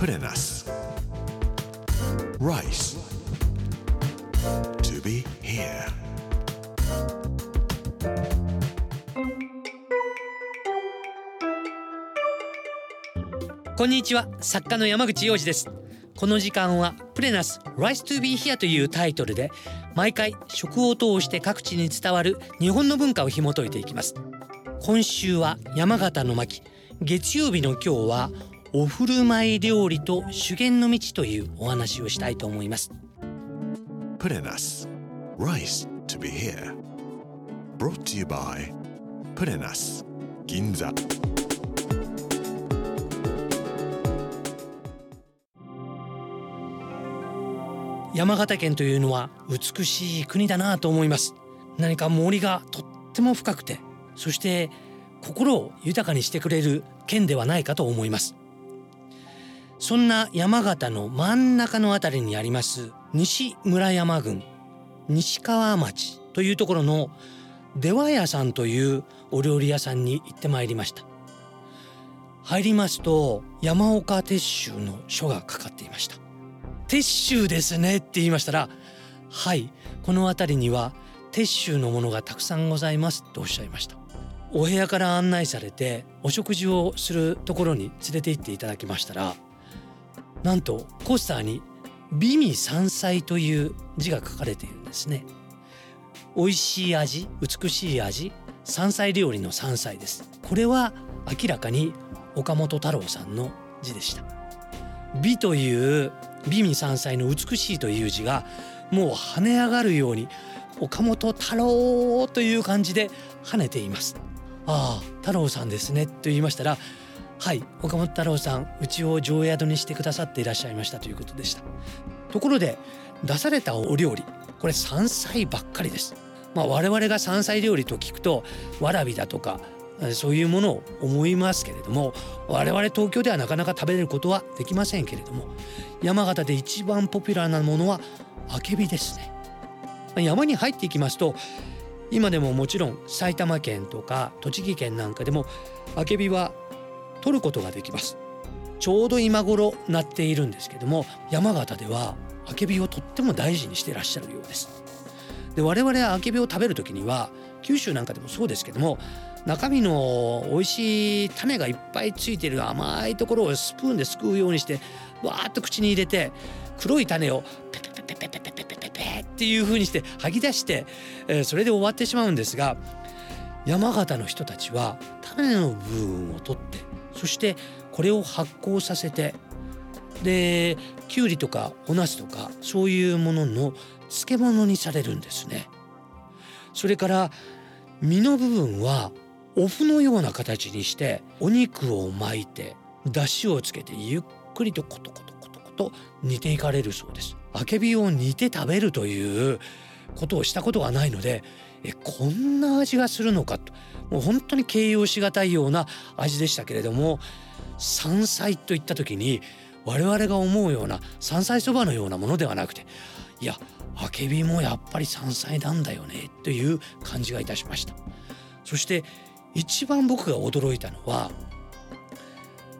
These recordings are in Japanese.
Put in us. Rice. To be here. こんにちは作家の山口洋二ですこの時間はプレナス Rice to be here というタイトルで毎回食を通して各地に伝わる日本の文化を紐解いていきます今週は山形の巻月曜日の今日はお振る舞い料理と修験の道というお話をしたいと思います us. Rice to be here. Brought to you by. Ginza. 山形県というのは美しい国だなと思います何か森がとっても深くてそして心を豊かにしてくれる県ではないかと思いますそんな山形の真ん中のあたりにあります西村山郡西川町というところの出羽屋さんというお料理屋さんに行ってまいりました。入りますと山岡鉄舟の書がかかっていました。鉄舟ですねって言いましたらはいこの辺りには鉄舟のものがたくさんございますとおっしゃいました。お部屋から案内されてお食事をするところに連れて行っていただきましたらなんとコースターに美味山菜という字が書かれているんですね。美味しい味美しい味山菜料理の山菜です。これは明らかに岡本太郎さんの字でした。美という美味山菜の美しいという字がもう跳ね上がるように岡本太郎という感じで跳ねています。ああ太郎さんですねと言いましたらはい岡本太郎さんうちを常宿にしてくださっていらっしゃいましたということでした。ところで出されたお料理これ山菜ばっかりです。まあ我々が山菜料理と聞くとわらびだとかそういうものを思いますけれども我々東京ではなかなか食べれることはできませんけれども山形で一番ポピュラーなものはあけびですね。山に入っていきますと今でももちろん埼玉県とか栃木県なんかでもあけびは取ることができます。ちょうど今頃なっているんですけども山形ではあけびをとっても大事にしていらっしゃるようです。で我々はあけびを食べる時には九州なんかでもそうですけども中身の美味しい種がいっぱいついてる甘いところをスプーンですくうようにしてわーっと口に入れて黒い種をペペペペペペペペペペっていう風にして吐き出して、えー、それで終わってしまうんですが山形の人たちは種の部分を取ってそしてこれを発酵させてできゅうりとかお茄子とかそういうものの漬物にされるんですね。それから身の部分はお麩のような形にしてお肉を巻いて出汁をつけてゆっくりとコトコトコトコト煮ていかれるそうです。あけびを煮て食べるということをしたことがないのでえこんな味がするのかと。もう本当に形容しがたいような味でしたけれども山菜といった時に我々が思うような山菜そばのようなものではなくていやあけびもやっぱり山菜なんだよねという感じがいたしました。そして一番僕が驚いたのは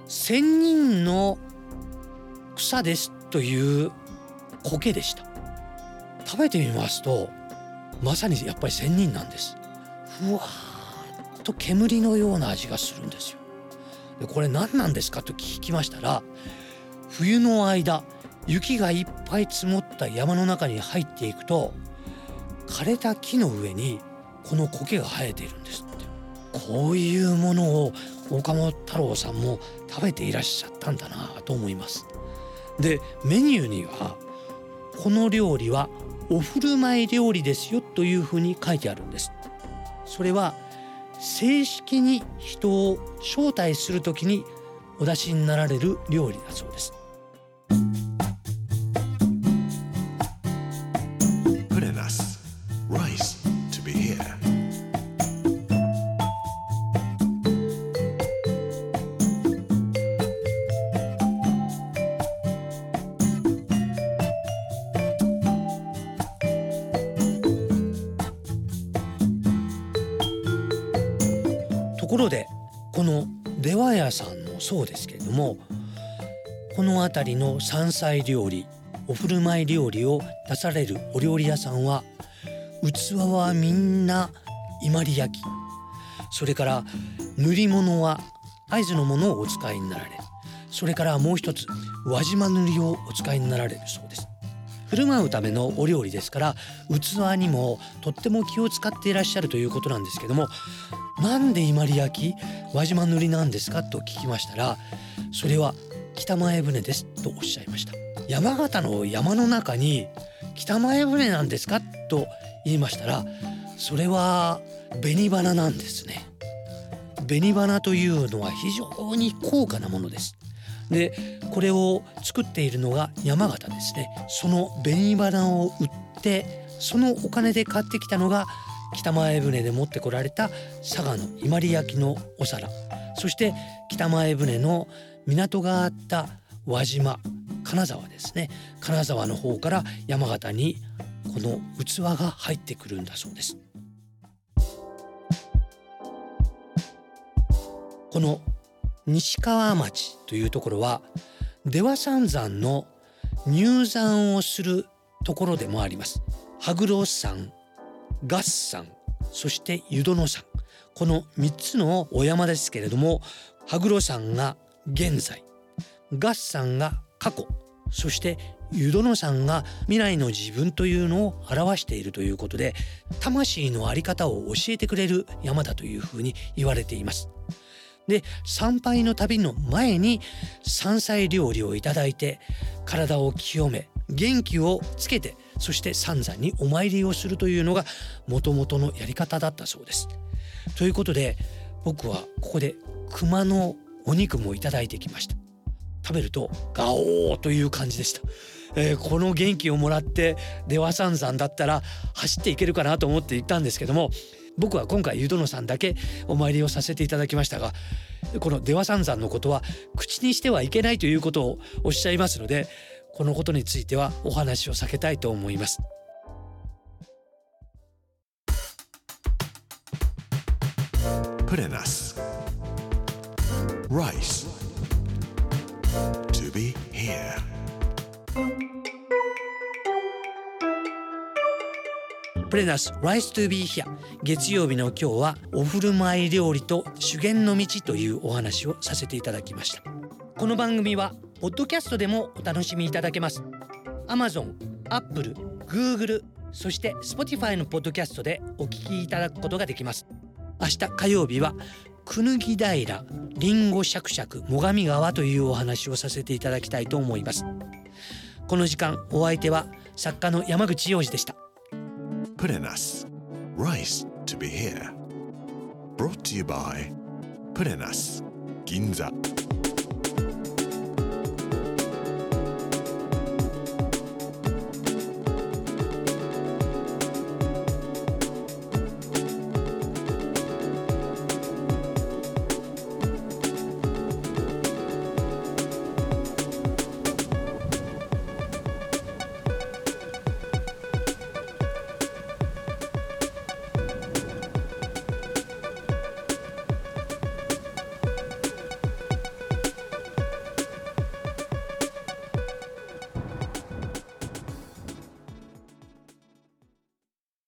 千人の草ですという苔でした。食べてみますとまさにやっぱり仙人なんです。ふわーっと煙のような味がするんですよ。でこれ何なんですかと聞きましたら冬の間雪がいっぱい積もった山の中に入っていくと枯れた木の上にこの苔が生えているんですって。こういうものを岡本太郎さんも食べていらっしゃったんだなと思います。でメニューにはこの料理はお振る舞い料理ですよというふうに書いてあるんです。それは正式に人を招待するときにお出しになられる料理だそうです。ころでこの出羽屋さんもそうですけれどもこの辺りの山菜料理お振る舞い料理を出されるお料理屋さんは器はみんな伊万里焼それから塗り物は会津のものをお使いになられる。それからもう一つ輪島塗りをお使いになられるそうです。振る舞うためのお料理ですから器にもとっても気を使っていらっしゃるということなんですけどもなんで伊万里焼輪島塗りなんですか？と聞きましたらそれは北前船ですとおっしゃいました。山形の山の中に北前船なんですか？と言いましたらそれは紅花なんですね紅花というのは非常に高価なものですでこれを作っているのが山形ですね。その紅花を売ってそのお金で買ってきたのが北前船で持ってこられた佐賀の伊万里焼のお皿。そして北前船の港があった輪島金沢ですね。金沢の方から山形にこの器が入ってくるんだそうです。この西川町というところは出羽三山の入山をするところでもあります。羽黒山合山そして湯殿山この3つのお山ですけれども羽黒山が現在合山が過去そして湯殿山が未来の自分というのを表しているということで魂の在り方を教えてくれる山だというふうに言われています。で参拝の旅の前に山菜料理をいただいて体を清め元気をつけてそして三山にお参りをするというのがもともとのやり方だったそうです。ということで僕はここで熊のお肉もいただいてきました。食べるとガオーという感じでした。えー、この元気をもらって出羽三山だったら走っていけるかなと思って行ったんですけども僕は今回湯殿さんだけお参りをさせていただきましたがこの出羽三山のことは口にしてはいけないということをおっしゃいますのでこのことについてはお話を避けたいと思います。プレナス Rice. To be here. プレナス Rise to be here. 月曜日の今日はお振る舞い料理と修験の道というお話をさせていただきました。この番組はポッドキャストでもお楽しみいただけます。Amazon、Apple、Google そして Spotify のポッドキャストでお聞きいただくことができます。明日火曜日はくぬぎ平りんごしゃくしゃく最上川というお話をさせていただきたいと思います。この時間お相手は作家の山口洋二でした。Putting us Rice to be here. Brought to you by Putting us Ginza.